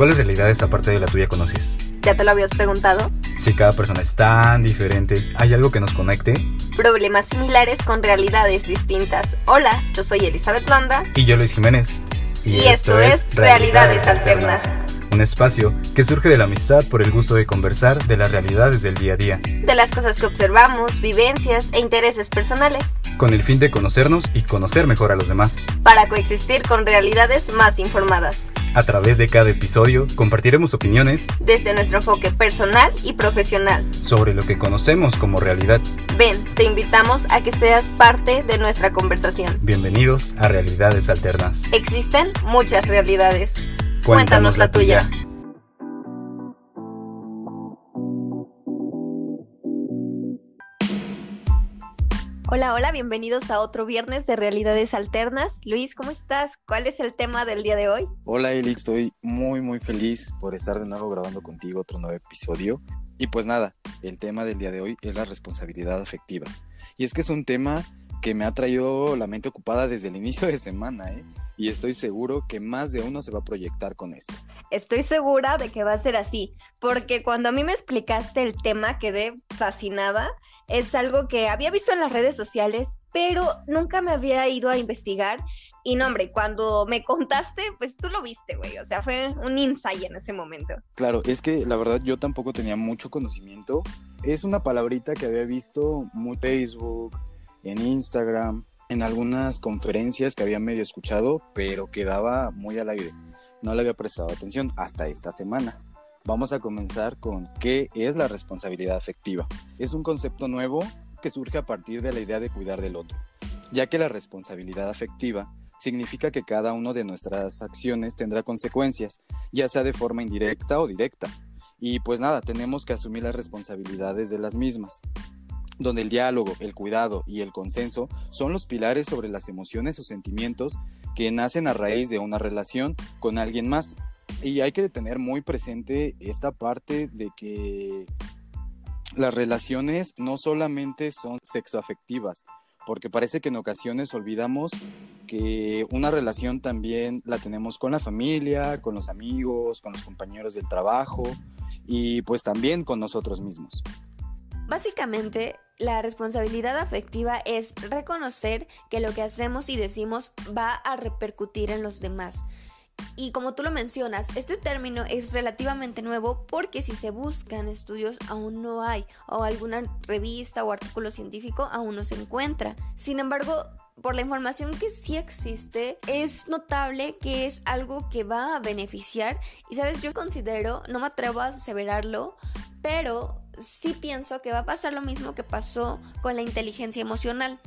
¿Cuáles realidades aparte de la tuya conoces? ¿Ya te lo habías preguntado? Si cada persona es tan diferente, ¿hay algo que nos conecte? Problemas similares con realidades distintas. Hola, yo soy Elizabeth Landa. Y yo Luis Jiménez. Y, esto, es Realidades Alternas un espacio que surge de la amistad por el gusto de conversar de las realidades del día a día, de las cosas que observamos, vivencias e intereses personales, con el fin de conocernos y conocer mejor a los demás, para coexistir con realidades más informadas. A través de cada episodio compartiremos opiniones desde nuestro enfoque personal y profesional sobre lo que conocemos como realidad. Ven, te invitamos a que seas parte de nuestra conversación. Bienvenidos a Realidades Alternas. Existen muchas realidades. Cuéntanos, la tuya. Hola, hola, bienvenidos a otro viernes de Realidades Alternas. Luis, ¿cómo estás? ¿Cuál es el tema del día de hoy? Hola, Eli, estoy muy, muy feliz por estar de nuevo grabando contigo otro nuevo episodio. Y pues nada, el tema del día de hoy es la responsabilidad afectiva. Y es que es un tema que me ha traído la mente ocupada desde el inicio de semana, ¿eh? Y estoy seguro que más de uno se va a proyectar con esto. Estoy segura de que va a ser así, porque cuando a mí me explicaste el tema quedé fascinada. Es algo que había visto en las redes sociales, pero nunca me había ido a investigar. Y no, hombre, cuando me contaste, pues tú lo viste, güey. O sea, fue un insight en ese momento. Claro, es que la verdad yo tampoco tenía mucho conocimiento. Es una palabrita que había visto muy Facebook, en Instagram, en algunas conferencias que había medio escuchado, pero quedaba muy al aire. No le había prestado atención hasta esta semana. Vamos a comenzar con qué es la responsabilidad afectiva. Es un concepto nuevo que surge a partir de la idea de cuidar del otro, ya que la responsabilidad afectiva significa que cada una de nuestras acciones tendrá consecuencias, ya sea de forma indirecta o directa. Y pues nada, tenemos que asumir las responsabilidades de las mismas donde el diálogo, el cuidado y el consenso son los pilares sobre las emociones o sentimientos que nacen a raíz de una relación con alguien más. Y hay que tener muy presente esta parte de que las relaciones no solamente son sexoafectivas, porque parece que en ocasiones olvidamos que una relación también la tenemos con la familia, con los amigos, con los compañeros del trabajo y pues también con nosotros mismos. Básicamente, la responsabilidad afectiva es reconocer que lo que hacemos y decimos va a repercutir en los demás. Y como tú lo mencionas, este término es relativamente nuevo porque si se buscan estudios aún no hay, o alguna revista o artículo científico aún no se encuentra. Sin embargo, por la información que sí existe, es notable que es algo que va a beneficiar. Y sabes, yo considero, no me atrevo a aseverarlo, pero sí pienso que va a pasar lo mismo que pasó con la inteligencia emocional.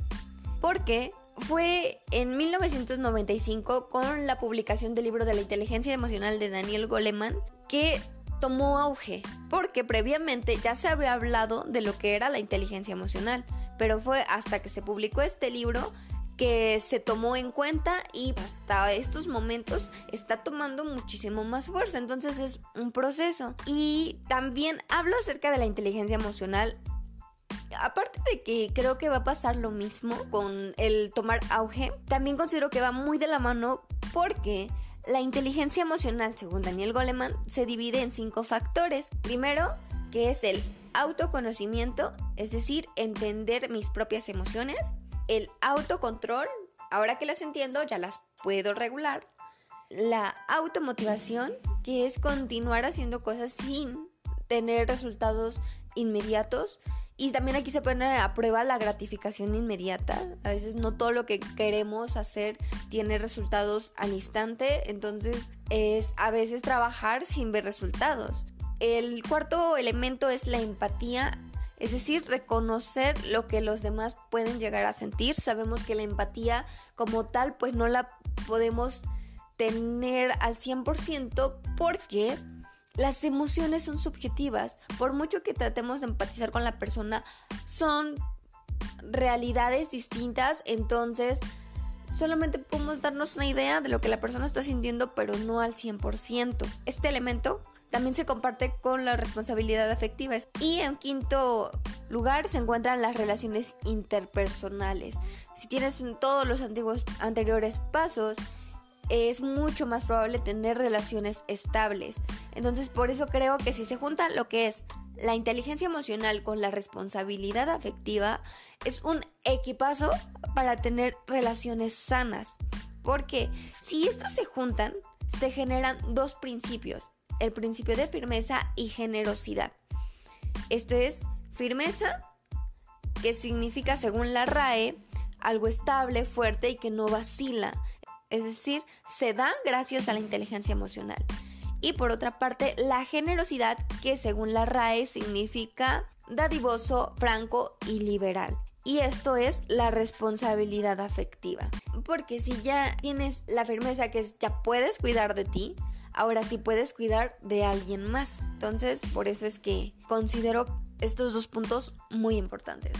Porque fue en 1995 con la publicación del libro de la inteligencia emocional de Daniel Goleman que tomó auge, porque previamente ya se había hablado de lo que era la inteligencia emocional, pero fue hasta que se publicó este libro que se tomó en cuenta y hasta estos momentos está tomando muchísimo más fuerza. Entonces es un proceso. Y también hablo acerca de la inteligencia emocional. Aparte de que creo que va a pasar lo mismo con el tomar auge, también considero que va muy de la mano porque la inteligencia emocional, según Daniel Goleman, se divide en cinco factores. Primero, que es el autoconocimiento, es decir, entender mis propias emociones el autocontrol, ahora que las entiendo, ya las puedo regular. La automotivación, que es continuar haciendo cosas sin tener resultados inmediatos. Y también aquí se pone a prueba la gratificación inmediata. A veces no todo lo que queremos hacer tiene resultados al instante. Entonces es a veces trabajar sin ver resultados. El cuarto elemento es la empatía es decir, reconocer lo que los demás pueden llegar a sentir. Sabemos que la empatía como tal pues no la podemos tener al 100% porque las emociones son subjetivas. Por mucho que tratemos de empatizar con la persona, son realidades distintas, entonces solamente podemos darnos una idea de lo que la persona está sintiendo, pero no al 100%. Este elemento también se comparte con la responsabilidad afectiva. Y en quinto lugar se encuentran las relaciones interpersonales. Si tienes todos los antiguos anteriores pasos, es mucho más probable tener relaciones estables. Entonces por eso creo que si se junta lo que es la inteligencia emocional con la responsabilidad afectiva, es un equipazo para tener relaciones sanas. Porque si estos se juntan, se generan dos principios, el principio de firmeza y generosidad. Este es firmeza, que significa según la RAE, algo estable, fuerte y que no vacila. Es decir, se da gracias a la inteligencia emocional. Y por otra parte, la generosidad, que según la RAE significa dadivoso, franco y liberal. Y esto es la responsabilidad afectiva. Porque si ya tienes la firmeza que es ya puedes cuidar de ti, ahora sí puedes cuidar de alguien más. Entonces, por eso es que considero estos dos puntos muy importantes.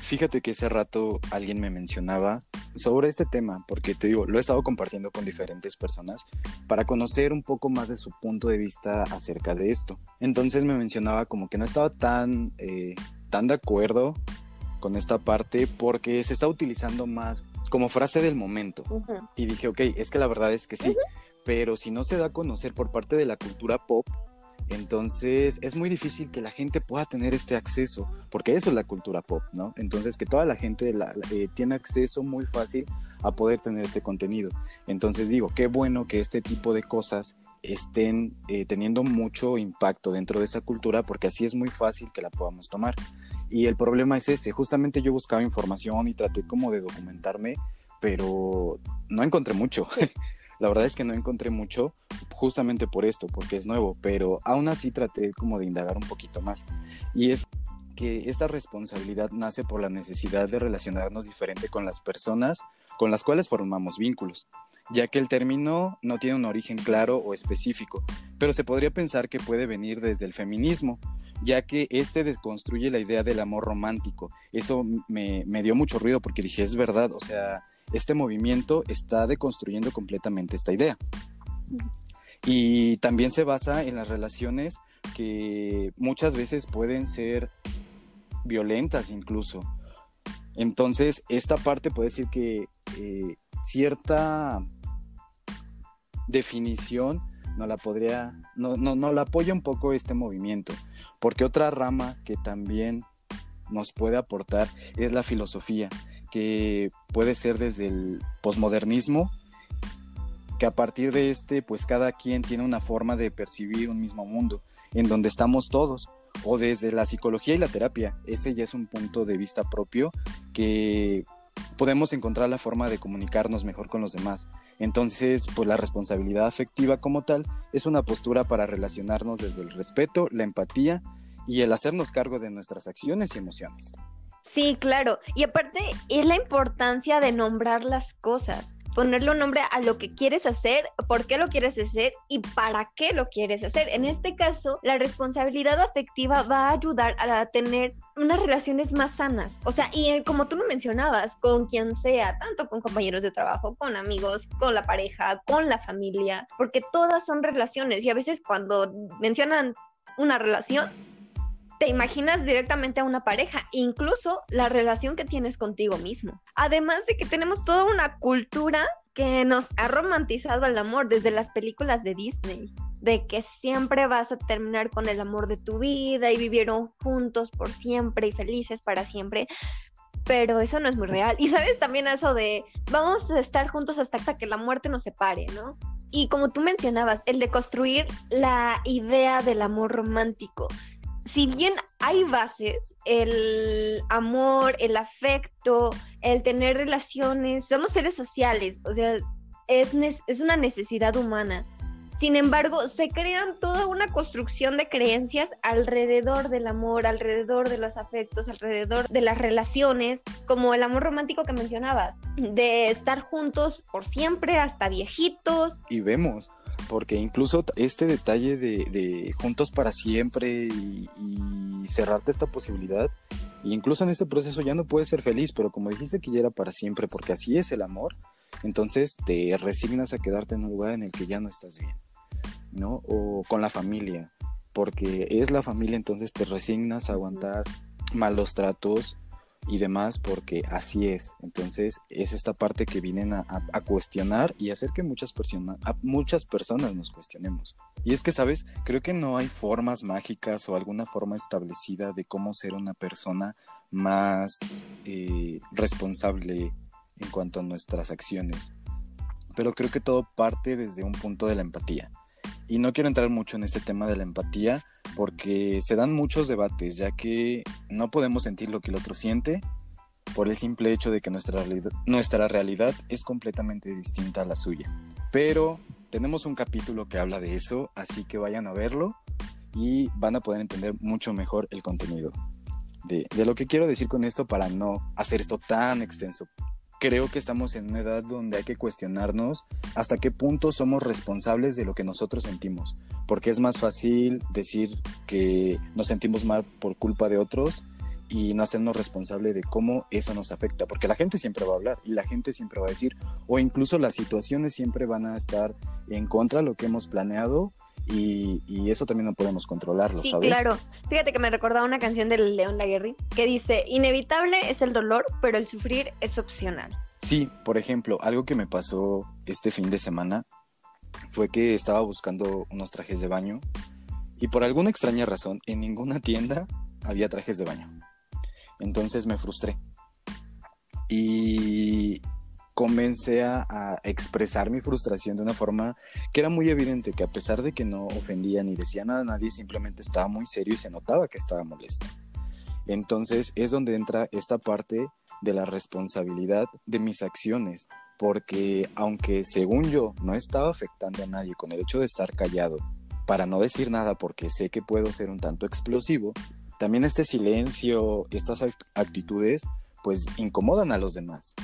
Fíjate que ese rato alguien me mencionaba sobre este tema, porque te digo, lo he estado compartiendo con diferentes personas para conocer un poco más de su punto de vista acerca de esto. Entonces me mencionaba como que no estaba tan, eh, tan de acuerdo con esta parte porque se está utilizando más como frase del momento. Y dije, ok, es que la verdad es que sí, pero si no se da a conocer por parte de la cultura pop, entonces es muy difícil que la gente pueda tener este acceso, porque eso es la cultura pop, ¿no? Entonces que toda la gente eh, tiene acceso muy fácil a poder tener este contenido. Entonces digo, qué bueno que este tipo de cosas estén eh, teniendo mucho impacto dentro de esa cultura, porque así es muy fácil que la podamos tomar. Y el problema es ese, justamente yo buscaba información y traté como de documentarme, pero no encontré mucho. La verdad es que no encontré mucho justamente por esto, porque es nuevo, pero aún así traté como de indagar un poquito más. Y es que esta responsabilidad nace por la necesidad de relacionarnos diferente con las personas con las cuales formamos vínculos, ya que el término no tiene un origen claro o específico, pero se podría pensar que puede venir desde el feminismo, ya que este desconstruye la idea del amor romántico. Eso me, me dio mucho ruido porque dije, es verdad, o sea, este movimiento está deconstruyendo completamente esta idea. Y también se basa en las relaciones que muchas veces pueden ser violentas incluso. Entonces, esta parte puede decir que eh, cierta definición no la podría, no, no, no la apoya un poco este movimiento, porque otra rama que también nos puede aportar es la filosofía que puede ser desde el posmodernismo, que a partir de este, pues cada quien tiene una forma de percibir un mismo mundo, en donde estamos todos, o desde la psicología y la terapia. Ese ya es un punto de vista propio que podemos encontrar la forma de comunicarnos mejor con los demás. Entonces, pues la responsabilidad afectiva como tal es una postura para relacionarnos desde el respeto, la empatía y el hacernos cargo de nuestras acciones y emociones. Sí, claro. Y aparte es la importancia de nombrar las cosas, ponerle un nombre a lo que quieres hacer, por qué lo quieres hacer y para qué lo quieres hacer. En este caso, la responsabilidad afectiva va a ayudar a tener unas relaciones más sanas. O sea, y eh, como tú lo mencionabas, con quien sea, tanto con compañeros de trabajo, con amigos, con la pareja, con la familia, porque todas son relaciones y a veces cuando mencionan una relación, te imaginas directamente a una pareja, incluso la relación que tienes contigo mismo. Además de que tenemos toda una cultura que nos ha romantizado el amor desde las películas de Disney, de que siempre vas a terminar con el amor de tu vida y vivieron juntos por siempre y felices para siempre. Pero eso no es muy real. Y sabes también eso de vamos a estar juntos hasta que la muerte nos separe, ¿no? Y como tú mencionabas, el de construir la idea del amor romántico si bien hay bases, el amor, el afecto, el tener relaciones, somos seres sociales, o sea, es, es una necesidad humana. Sin embargo, se crean toda una construcción de creencias alrededor del amor, alrededor de los afectos, alrededor de las relaciones, como el amor romántico que mencionabas, de estar juntos por siempre hasta viejitos. Y vemos, porque incluso este detalle de, juntos para siempre y, cerrarte esta posibilidad, incluso en este proceso ya no puedes ser feliz, pero como dijiste que ya era para siempre, porque así es el amor, entonces te resignas a quedarte en un lugar en el que ya no estás bien, ¿no? O con la familia, porque es la familia, entonces te resignas a aguantar malos tratos, y demás porque así es. Entonces es esta parte que vienen a, cuestionar y hacer que muchas, personas a muchas personas nos cuestionemos. Y es que, ¿sabes? Creo que no hay formas mágicas o alguna forma establecida de cómo ser una persona más eh, responsable en cuanto a nuestras acciones. Pero creo que todo parte desde un punto de la empatía. Y no quiero entrar mucho en este tema de la empatía porque se dan muchos debates, ya que no podemos sentir lo que el otro siente por el simple hecho de que nuestra, nuestra realidad es completamente distinta a la suya. Pero tenemos un capítulo que habla de eso, así que vayan a verlo y van a poder entender mucho mejor el contenido. De, de lo que quiero decir con esto para no hacer esto tan extenso creo que estamos en una edad donde hay que cuestionarnos hasta qué punto somos responsables de lo que nosotros sentimos, porque es más fácil decir que nos sentimos mal por culpa de otros y no hacernos responsable de cómo eso nos afecta, porque la gente siempre va a hablar y la gente siempre va a decir, o incluso las situaciones siempre van a estar en contra de lo que hemos planeado y, eso también no podemos controlarlo, sí, claro. Fíjate que me recordaba una canción de León Laguerri que dice, inevitable es el dolor, pero el sufrir es opcional. Sí, por ejemplo, algo que me pasó este fin de semana fue que estaba buscando unos trajes de baño y por alguna extraña razón en ninguna tienda había trajes de baño. Entonces me frustré. Y comencé a, expresar mi frustración de una forma que era muy evidente, que a pesar de que no ofendía ni decía nada a nadie, simplemente estaba muy serio y se notaba que estaba molesto. Entonces es donde entra esta parte de la responsabilidad de mis acciones, porque aunque según yo no estaba afectando a nadie con el hecho de estar callado, para no decir nada porque sé que puedo ser un tanto explosivo, también este silencio, estas actitudes, pues incomodan a los demás.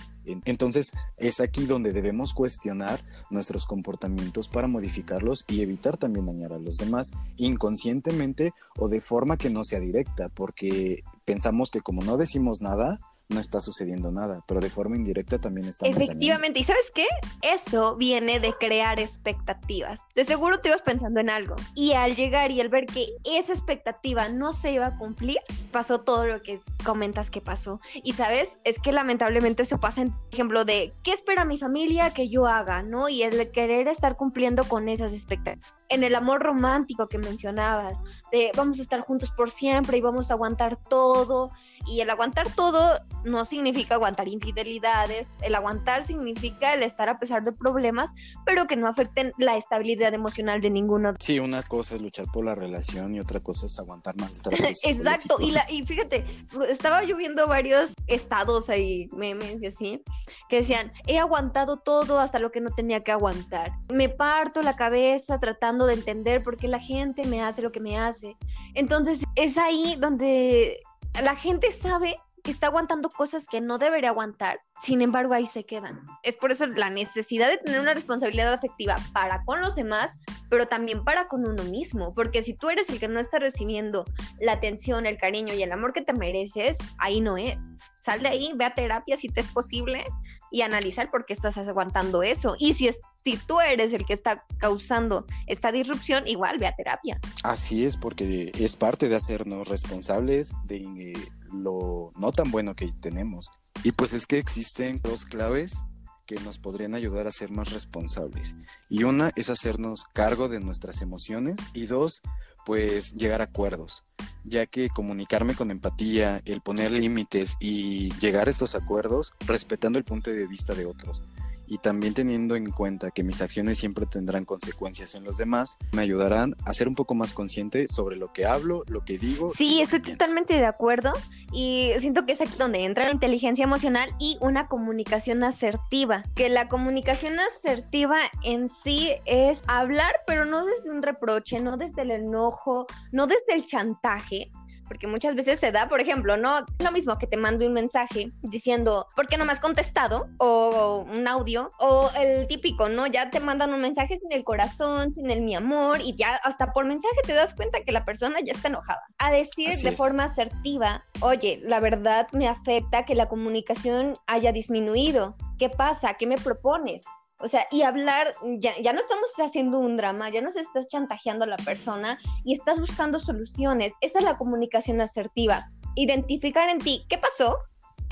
Entonces es aquí donde debemos cuestionar nuestros comportamientos para modificarlos y evitar también dañar a los demás inconscientemente o de forma que no sea directa, porque pensamos que como no decimos nada, no está sucediendo nada, pero de forma indirecta también está Efectivamente, ¿y sabes qué? Eso viene de crear expectativas. De seguro te ibas pensando en algo y al llegar y al ver que esa expectativa no se iba a cumplir, pasó todo lo que comentas que pasó. Y sabes, es que lamentablemente eso pasa en ejemplo de qué espera mi familia que yo haga, ¿no? Y el querer estar cumpliendo con esas expectativas. En el amor romántico que mencionabas, de vamos a estar juntos por siempre y vamos a aguantar todo y el aguantar todo no significa aguantar infidelidades, el aguantar significa el estar a pesar de problemas, pero que no afecten la estabilidad emocional de ninguno. Sí, una cosa es luchar por la relación y otra cosa es aguantar más Exacto, y, la, y fíjate, estaba yo viendo varios estados ahí, memes y así, que decían, he aguantado todo hasta lo que no tenía que aguantar. Me parto la cabeza tratando de entender por qué la gente me hace lo que me hace. Entonces, es ahí donde la gente sabe que está aguantando cosas que no debería aguantar, sin embargo ahí se quedan. Es por eso la necesidad de tener una responsabilidad afectiva para con los demás, pero también para con uno mismo, porque si tú eres el que no está recibiendo la atención, el cariño y el amor que te mereces, ahí no es. Sal de ahí, ve a terapia si te es posible y analizar por qué estás aguantando eso. Y si, es, si tú eres el que está causando esta disrupción, igual ve a terapia. Así es, porque es parte de hacernos responsables de eh, lo no tan bueno que tenemos. Y pues es que existen dos claves que nos podrían ayudar a ser más responsables. Y una es hacernos cargo de nuestras emociones y dos, pues llegar a acuerdos, ya que comunicarme con empatía, el poner límites y llegar a estos acuerdos respetando el punto de vista de otros y también teniendo en cuenta que mis acciones siempre tendrán consecuencias en los demás, me ayudarán a ser un poco más consciente sobre lo que hablo, lo que digo. Sí, estoy totalmente de acuerdo y siento que es aquí donde entra la inteligencia emocional y una comunicación asertiva, que la comunicación asertiva en sí es hablar, pero no desde un reproche, no desde el enojo, no desde el chantaje, porque muchas veces se da, por ejemplo, ¿no? Lo mismo que te mando un mensaje diciendo, ¿por qué no me has contestado? O un audio, o el típico, ¿no? Ya te mandan un mensaje sin el corazón, sin el mi amor, y ya hasta por mensaje te das cuenta que la persona ya está enojada. A decir de forma asertiva, oye, la verdad me afecta que la comunicación haya disminuido. ¿Qué pasa? ¿Qué me propones? O sea, y hablar, ya, ya no estamos haciendo un drama, ya no se estás chantajeando a la persona y estás buscando soluciones. Esa es la comunicación asertiva. Identificar en ti qué pasó,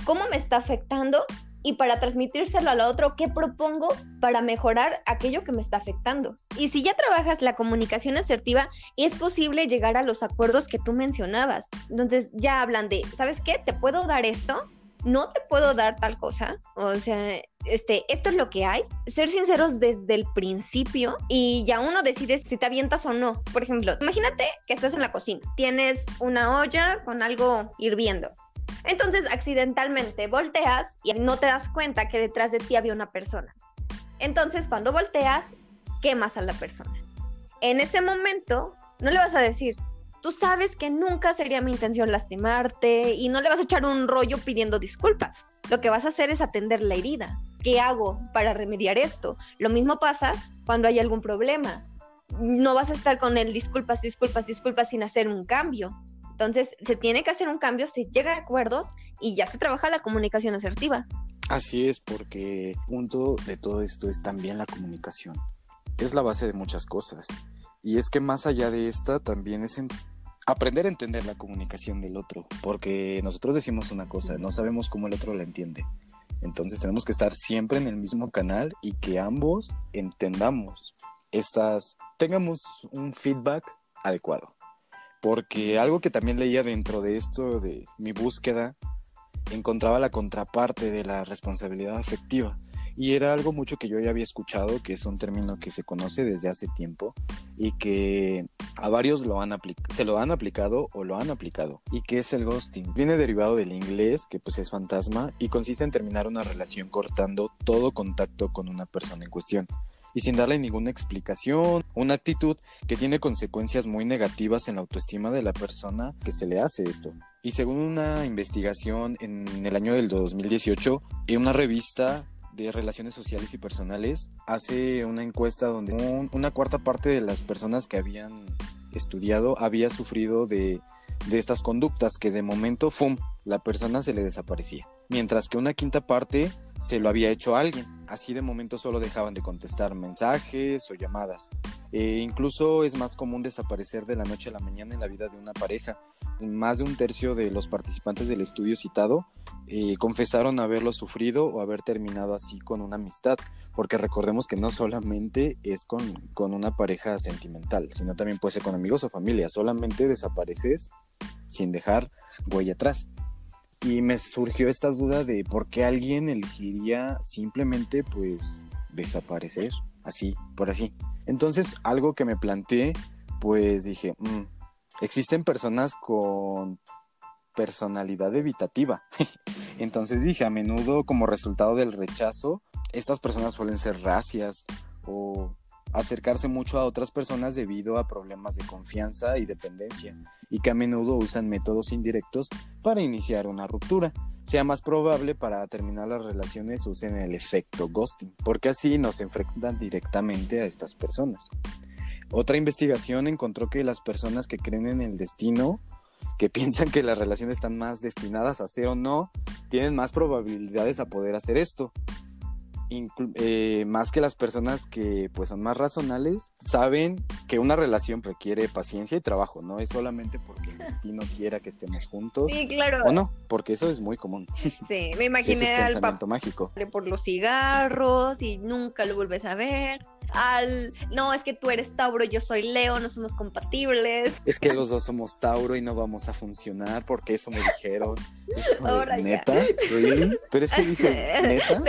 cómo me está afectando y para transmitírselo al otro, ¿qué propongo para mejorar aquello que me está afectando? Y si ya trabajas la comunicación asertiva, es posible llegar a los acuerdos que tú mencionabas. Entonces ya hablan de, ¿sabes qué? ¿Te puedo dar esto? No te puedo dar tal cosa. O sea, este, esto es lo que hay. Ser sinceros desde el principio y ya uno decide si te avientas o no. Por ejemplo, imagínate que estás en la cocina, tienes una olla con algo hirviendo entonces, accidentalmente volteas y no te das cuenta que detrás de ti había una persona. Entonces, cuando volteas, quemas a la persona. En ese momento, no le vas a decir, tú sabes que nunca sería mi intención lastimarte y no le vas a echar un rollo pidiendo disculpas. Lo que vas a hacer es atender la herida. ¿Qué hago para remediar esto? Lo mismo pasa cuando hay algún problema. No vas a estar con el disculpas, disculpas, disculpas sin hacer un cambio. Entonces, se tiene que hacer un cambio, se llega a acuerdos y ya se trabaja la comunicación asertiva. Así es, porque punto de todo esto es también la comunicación. Es la base de muchas cosas. Y es que más allá de esta, también es aprender a entender la comunicación del otro. Porque nosotros decimos una cosa, no sabemos cómo el otro la entiende. Entonces tenemos que estar siempre en el mismo canal y que ambos entendamos estas, tengamos un feedback adecuado porque algo que también leía dentro de esto, de mi búsqueda, encontraba la contraparte de la responsabilidad afectiva. Y era algo mucho que yo ya había escuchado, que es un término que se conoce desde hace tiempo y que a varios lo han se lo han aplicado o lo han aplicado. Y que es el ghosting. Viene derivado del inglés, que pues es fantasma, y consiste en terminar una relación cortando todo contacto con una persona en cuestión y sin darle ninguna explicación, una actitud que tiene consecuencias muy negativas en la autoestima de la persona que se le hace esto. Y según una investigación en el año del 2018, en una revista de relaciones sociales y personales hace una encuesta donde una cuarta parte de las personas que habían estudiado había sufrido de, de estas conductas que de momento, ¡fum!, la persona se le desaparecía. Mientras que una quinta parte se lo había hecho alguien. Así de momento solo dejaban de contestar mensajes o llamadas. E incluso es más común desaparecer de la noche a la mañana en la vida de una pareja. Más de un tercio de los participantes del estudio citado eh, confesaron haberlo sufrido o haber terminado así con una amistad, porque recordemos que no solamente es con, con una pareja sentimental, sino también puede ser con amigos o familia. Solamente desapareces sin dejar huella atrás y me surgió esta duda de por qué alguien elegiría simplemente pues desaparecer, así, por así. Entonces algo que me planteé, pues dije, mm, existen personas con personalidad evitativa. Entonces dije, a menudo como resultado del rechazo, estas personas suelen ser racias o acercarse mucho a otras personas debido a problemas de confianza y dependencia, y que a menudo usan métodos indirectos para iniciar una ruptura. Sea más probable para terminar las relaciones usen el efecto ghosting, porque así nos enfrentan directamente a estas personas. Otra investigación encontró que las personas que creen en el destino, que piensan que las relaciones están más destinadas a ser o no, tienen más probabilidades a poder hacer esto. Eh, más que las personas que pues son más razonables, saben que una relación requiere paciencia y trabajo, no es solamente porque el destino quiera que estemos juntos. Sí, claro. O no, porque eso es muy común. Sí, me imaginé al papá mágico. por los cigarros y nunca lo vuelves a ver al no, es que tú eres Tauro, yo soy Leo, no somos compatibles. Es que los dos somos Tauro y no vamos a funcionar porque eso me dijeron. ¿Neta? Pero es que dices, ¿neta?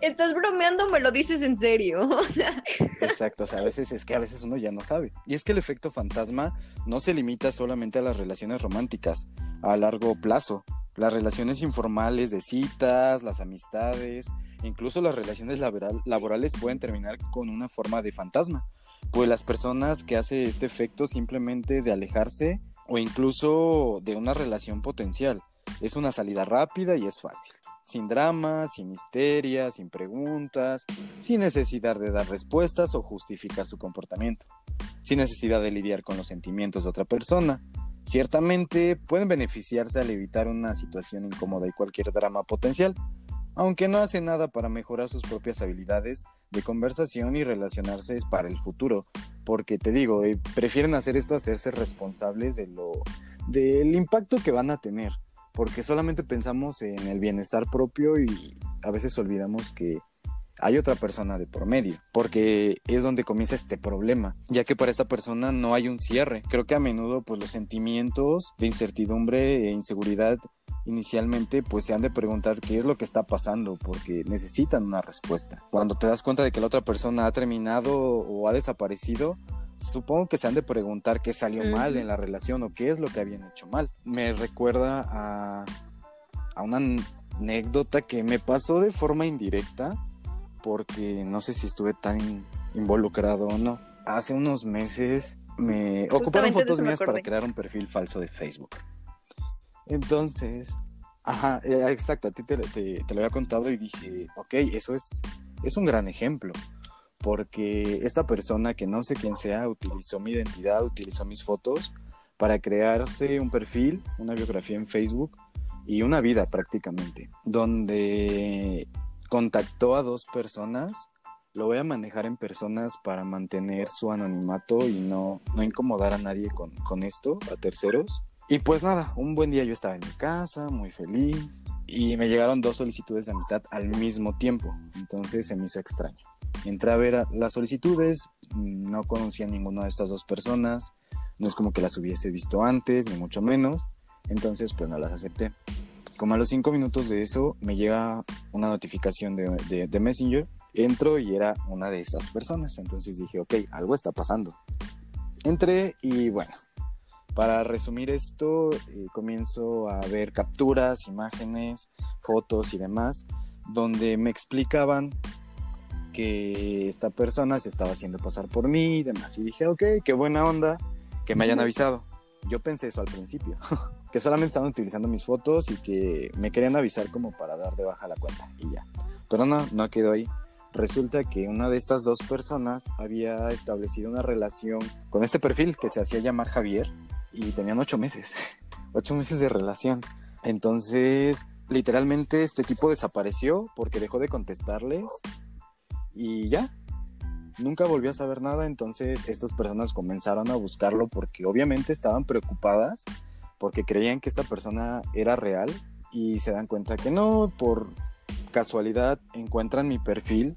Estás bromeando, me lo dices en serio. Exacto, o sea, a veces es que a veces uno ya no sabe. Y es que el efecto fantasma no se limita solamente a las relaciones románticas a largo plazo. Las relaciones informales de citas, las amistades, incluso las relaciones laborales pueden terminar con una forma de fantasma, pues las personas que hace este efecto simplemente de alejarse o incluso de una relación potencial. Es una salida rápida y es fácil, sin drama, sin histeria, sin preguntas, sin necesidad de dar respuestas o justificar su comportamiento, sin necesidad de lidiar con los sentimientos de otra persona. Ciertamente pueden beneficiarse al evitar una situación incómoda y cualquier drama potencial, aunque no hace nada para mejorar sus propias habilidades de conversación y relacionarse para el futuro, porque te digo, eh, prefieren hacer esto hacerse responsables de lo del impacto que van a tener, porque solamente pensamos en el bienestar propio y a veces olvidamos que hay otra persona de por medio, porque es donde comienza este problema, ya que para esta persona no hay un cierre. Creo que a menudo pues los sentimientos de incertidumbre e inseguridad inicialmente pues se han de preguntar qué es lo que está pasando porque necesitan una respuesta. Cuando te das cuenta de que la otra persona ha terminado o ha desaparecido, supongo que se han de preguntar qué salió mal en la relación o qué es lo que habían hecho mal. Me recuerda a, a una anécdota que me pasó de forma indirecta porque no sé si estuve tan involucrado o no. Hace unos meses me ocuparon fotos mías para crear un perfil falso de Facebook. Entonces, ajá, eh, exacto, a ti te, lo había contado y dije, ok, eso es, es un gran ejemplo, porque esta persona que no sé quién sea utilizó mi identidad, utilizó mis fotos para crearse un perfil, una biografía en Facebook y una vida prácticamente, donde contactó a dos personas. Lo voy a manejar en personas para mantener su anonimato y no, no incomodar a nadie con, con esto, a terceros. Y pues nada, un buen día yo estaba en mi casa, muy feliz, y me llegaron dos solicitudes de amistad al mismo tiempo, entonces se me hizo extraño. Entré a ver las solicitudes, no conocía a ninguna de estas dos personas, no es como que las hubiese visto antes, ni mucho menos, entonces pues no las acepté. Como a los cinco minutos de eso me llega una notificación de, de, Messenger, entro y era una de estas personas, entonces dije, ok, algo está pasando. Entré y bueno, para resumir esto, eh, comienzo a ver capturas, imágenes, fotos y demás, donde me explicaban que esta persona se estaba haciendo pasar por mí y demás. Y dije, ok, qué buena onda que me hayan avisado. Yo pensé eso al principio. que solamente estaban utilizando mis fotos y que me querían avisar como para dar de baja la cuenta y ya. Pero no, no quedó ahí. Resulta que una de estas dos personas había establecido una relación con este perfil que se hacía llamar Javier y tenían ocho meses, ocho meses de relación. Entonces, literalmente este tipo desapareció porque dejó de contestarles y ya, nunca volvió a saber nada. Entonces, estas personas comenzaron a buscarlo porque obviamente estaban preocupadas porque creían que esta persona era real y se dan cuenta que no, por casualidad encuentran mi perfil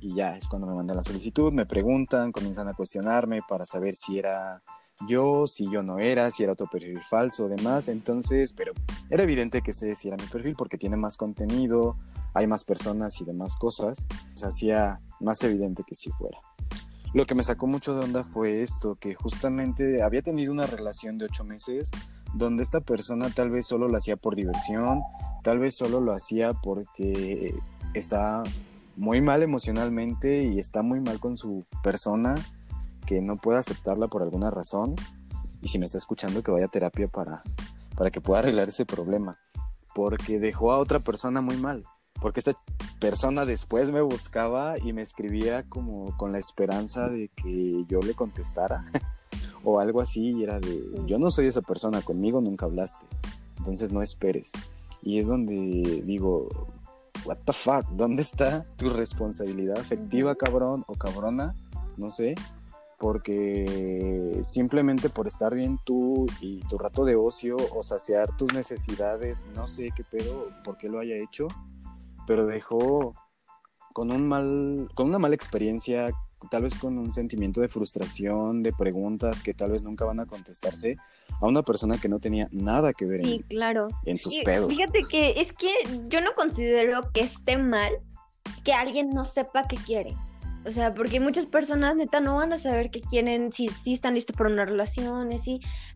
y ya es cuando me mandan la solicitud, me preguntan, comienzan a cuestionarme para saber si era yo, si yo no era, si era otro perfil falso, demás. Entonces, pero era evidente que ese sí era mi perfil porque tiene más contenido, hay más personas y demás cosas. Se hacía más evidente que sí fuera. Lo que me sacó mucho de onda fue esto, que justamente había tenido una relación de ocho meses donde esta persona tal vez solo lo hacía por diversión, tal vez solo lo hacía porque está muy mal emocionalmente y está muy mal con su persona, que no puede aceptarla por alguna razón. Y si me está escuchando, que vaya a terapia para, para que pueda arreglar ese problema. Porque dejó a otra persona muy mal. Porque esta persona después me buscaba y me escribía como con la esperanza de que yo le contestara. o algo así, y era de, yo no soy esa persona, conmigo nunca hablaste, entonces no esperes. Y es donde digo, what the fuck, ¿dónde está tu responsabilidad afectiva, cabrón o cabrona? No sé, porque simplemente por estar bien tú y tu rato de ocio o saciar tus necesidades, no sé qué pedo, por qué lo haya hecho, pero dejó con un mal, con una mala experiencia tal vez con un sentimiento de frustración, de preguntas que tal vez nunca van a contestarse a una persona que no tenía nada que ver sí, claro. en sus pedos. Fíjate que es que yo no considero que esté mal que alguien no sepa qué quiere. O sea, porque muchas personas neta no van a saber qué quieren, si, si están listos para una relación, y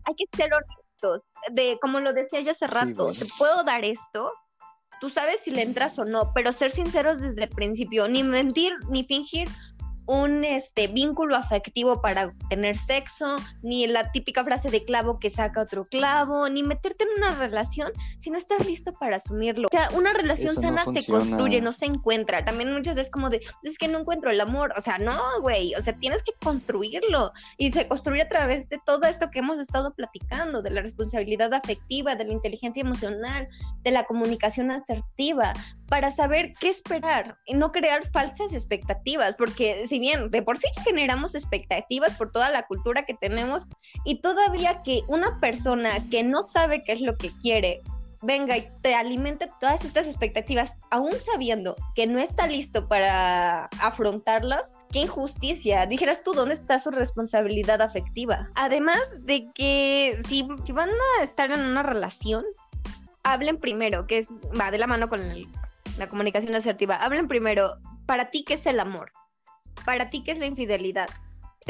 hay que ser honestos. De, como lo decía yo hace rato, te puedo dar esto, tú sabes si le entras o no, pero ser sinceros desde el principio, ni mentir, ni fingir, un este, vínculo afectivo para tener sexo, ni la típica frase de clavo que saca otro clavo, ni meterte en una relación si no estás listo para asumirlo. O sea, una relación sana se construye, no se encuentra. También muchas veces como de, es que no encuentro el amor. O sea, no, güey, o sea, tienes que construirlo y se construye a través de todo esto que hemos estado platicando, de la responsabilidad afectiva, de la inteligencia emocional, de la comunicación asertiva, para saber qué esperar y no crear falsas expectativas, porque si bien de por sí generamos expectativas por toda la cultura que tenemos y todavía que una persona que no sabe qué es lo que quiere venga y te alimente todas estas expectativas, aún sabiendo que no está listo para afrontarlas, qué injusticia. Dijeras tú, ¿dónde está su responsabilidad afectiva? Además de que si, si van a estar en una relación, hablen primero, que es, va de la mano con la comunicación asertiva, hablen primero, para ti, ¿qué es el amor? Para ti, ¿qué es la infidelidad?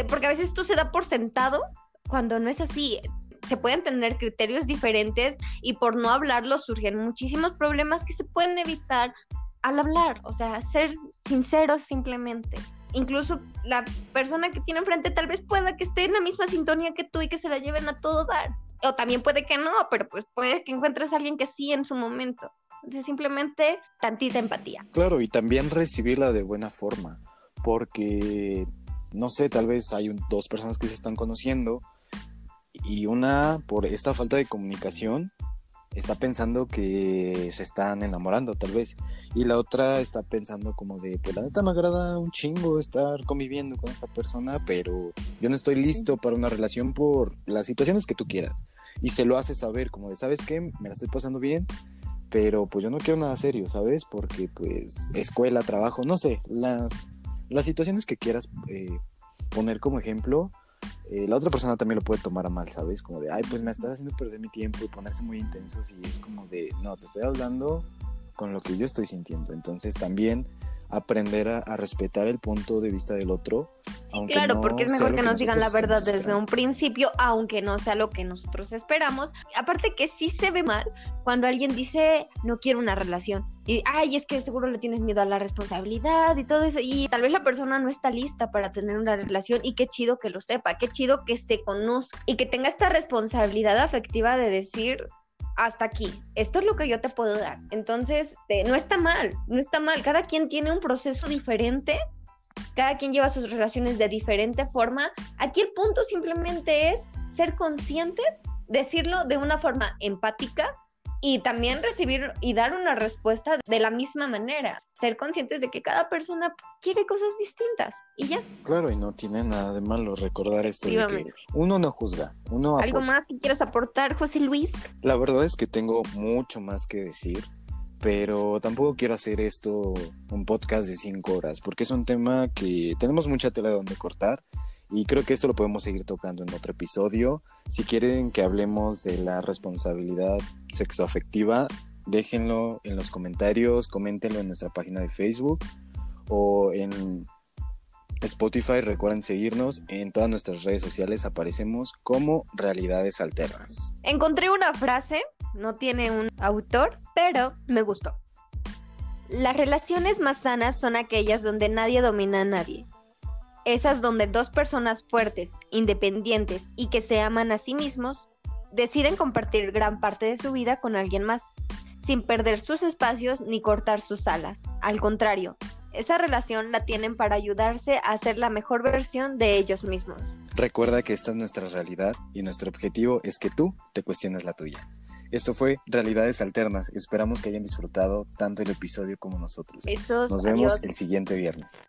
Porque a veces esto se da por sentado cuando no es así se pueden tener criterios diferentes y por no hablarlo surgen muchísimos problemas que se pueden evitar al hablar, o sea, ser sinceros simplemente. Incluso la persona que tiene enfrente tal vez pueda que esté en la misma sintonía que tú y que se la lleven a todo dar. O también puede que no, pero pues puede que encuentres a alguien que sí en su momento. Entonces simplemente tantita empatía. Claro, y también recibirla de buena forma, porque, no sé, tal vez hay dos personas que se están conociendo y una, por esta falta de comunicación, está pensando que se están enamorando tal vez. Y la otra está pensando como de, pues la neta me agrada un chingo estar conviviendo con esta persona, pero yo no estoy listo para una relación por las situaciones que tú quieras. Y se lo hace saber, como de, ¿sabes qué? Me la estoy pasando bien, pero pues yo no quiero nada serio, ¿sabes? Porque pues escuela, trabajo, no sé, las, las situaciones que quieras eh, poner como ejemplo eh, la otra persona también lo puede tomar a mal, ¿sabes? Como de, ay, pues me estás haciendo perder mi tiempo y ponerse muy intensos y es como de, no, te estoy hablando con lo que yo estoy sintiendo. Entonces también aprender a, respetar el punto de vista del otro. Sí, claro, porque es mejor que, nos digan la verdad desde un principio, aunque no sea lo que nosotros esperamos. Aparte que sí se ve mal cuando alguien dice no quiero una relación. Y ay, es que seguro le tienes miedo a la responsabilidad y todo eso. Y tal vez la persona no está lista para tener una relación. Y qué chido que lo sepa, qué chido que se conozca y que tenga esta responsabilidad afectiva de decir hasta aquí, esto es lo que yo te puedo dar. Entonces, no está mal, no está mal. Cada quien tiene un proceso diferente, cada quien lleva sus relaciones de diferente forma. Aquí el punto simplemente es ser conscientes, decirlo de una forma empática, y también recibir y dar una respuesta de la misma manera. Ser conscientes de que cada persona quiere cosas distintas y ya. Claro, y no tiene nada de malo recordar esto de que uno no juzga, uno ¿Algo más que quieras aportar, José Luis? La verdad es que tengo mucho más que decir, pero tampoco quiero hacer esto un podcast de cinco horas, porque es un tema que tenemos mucha tela de donde cortar y creo que esto lo podemos seguir tocando en otro episodio. Si quieren que hablemos de la responsabilidad sexoafectiva, déjenlo en los comentarios, coméntenlo en nuestra página de Facebook o en Spotify. Recuerden seguirnos en todas nuestras redes sociales. Aparecemos como Realidades Alternas. Encontré una frase, no tiene un autor, pero me gustó. Las relaciones más sanas son aquellas donde nadie domina a nadie esas donde dos personas fuertes, independientes y que se aman a sí mismos, deciden compartir gran parte de su vida con alguien más, sin perder sus espacios ni cortar sus alas. Al contrario, esa relación la tienen para ayudarse a ser la mejor versión de ellos mismos. Recuerda que esta es nuestra realidad y nuestro objetivo es que tú te cuestiones la tuya. Esto fue Realidades Alternas. Esperamos que hayan disfrutado tanto el episodio como nosotros. Nos vemos el siguiente viernes.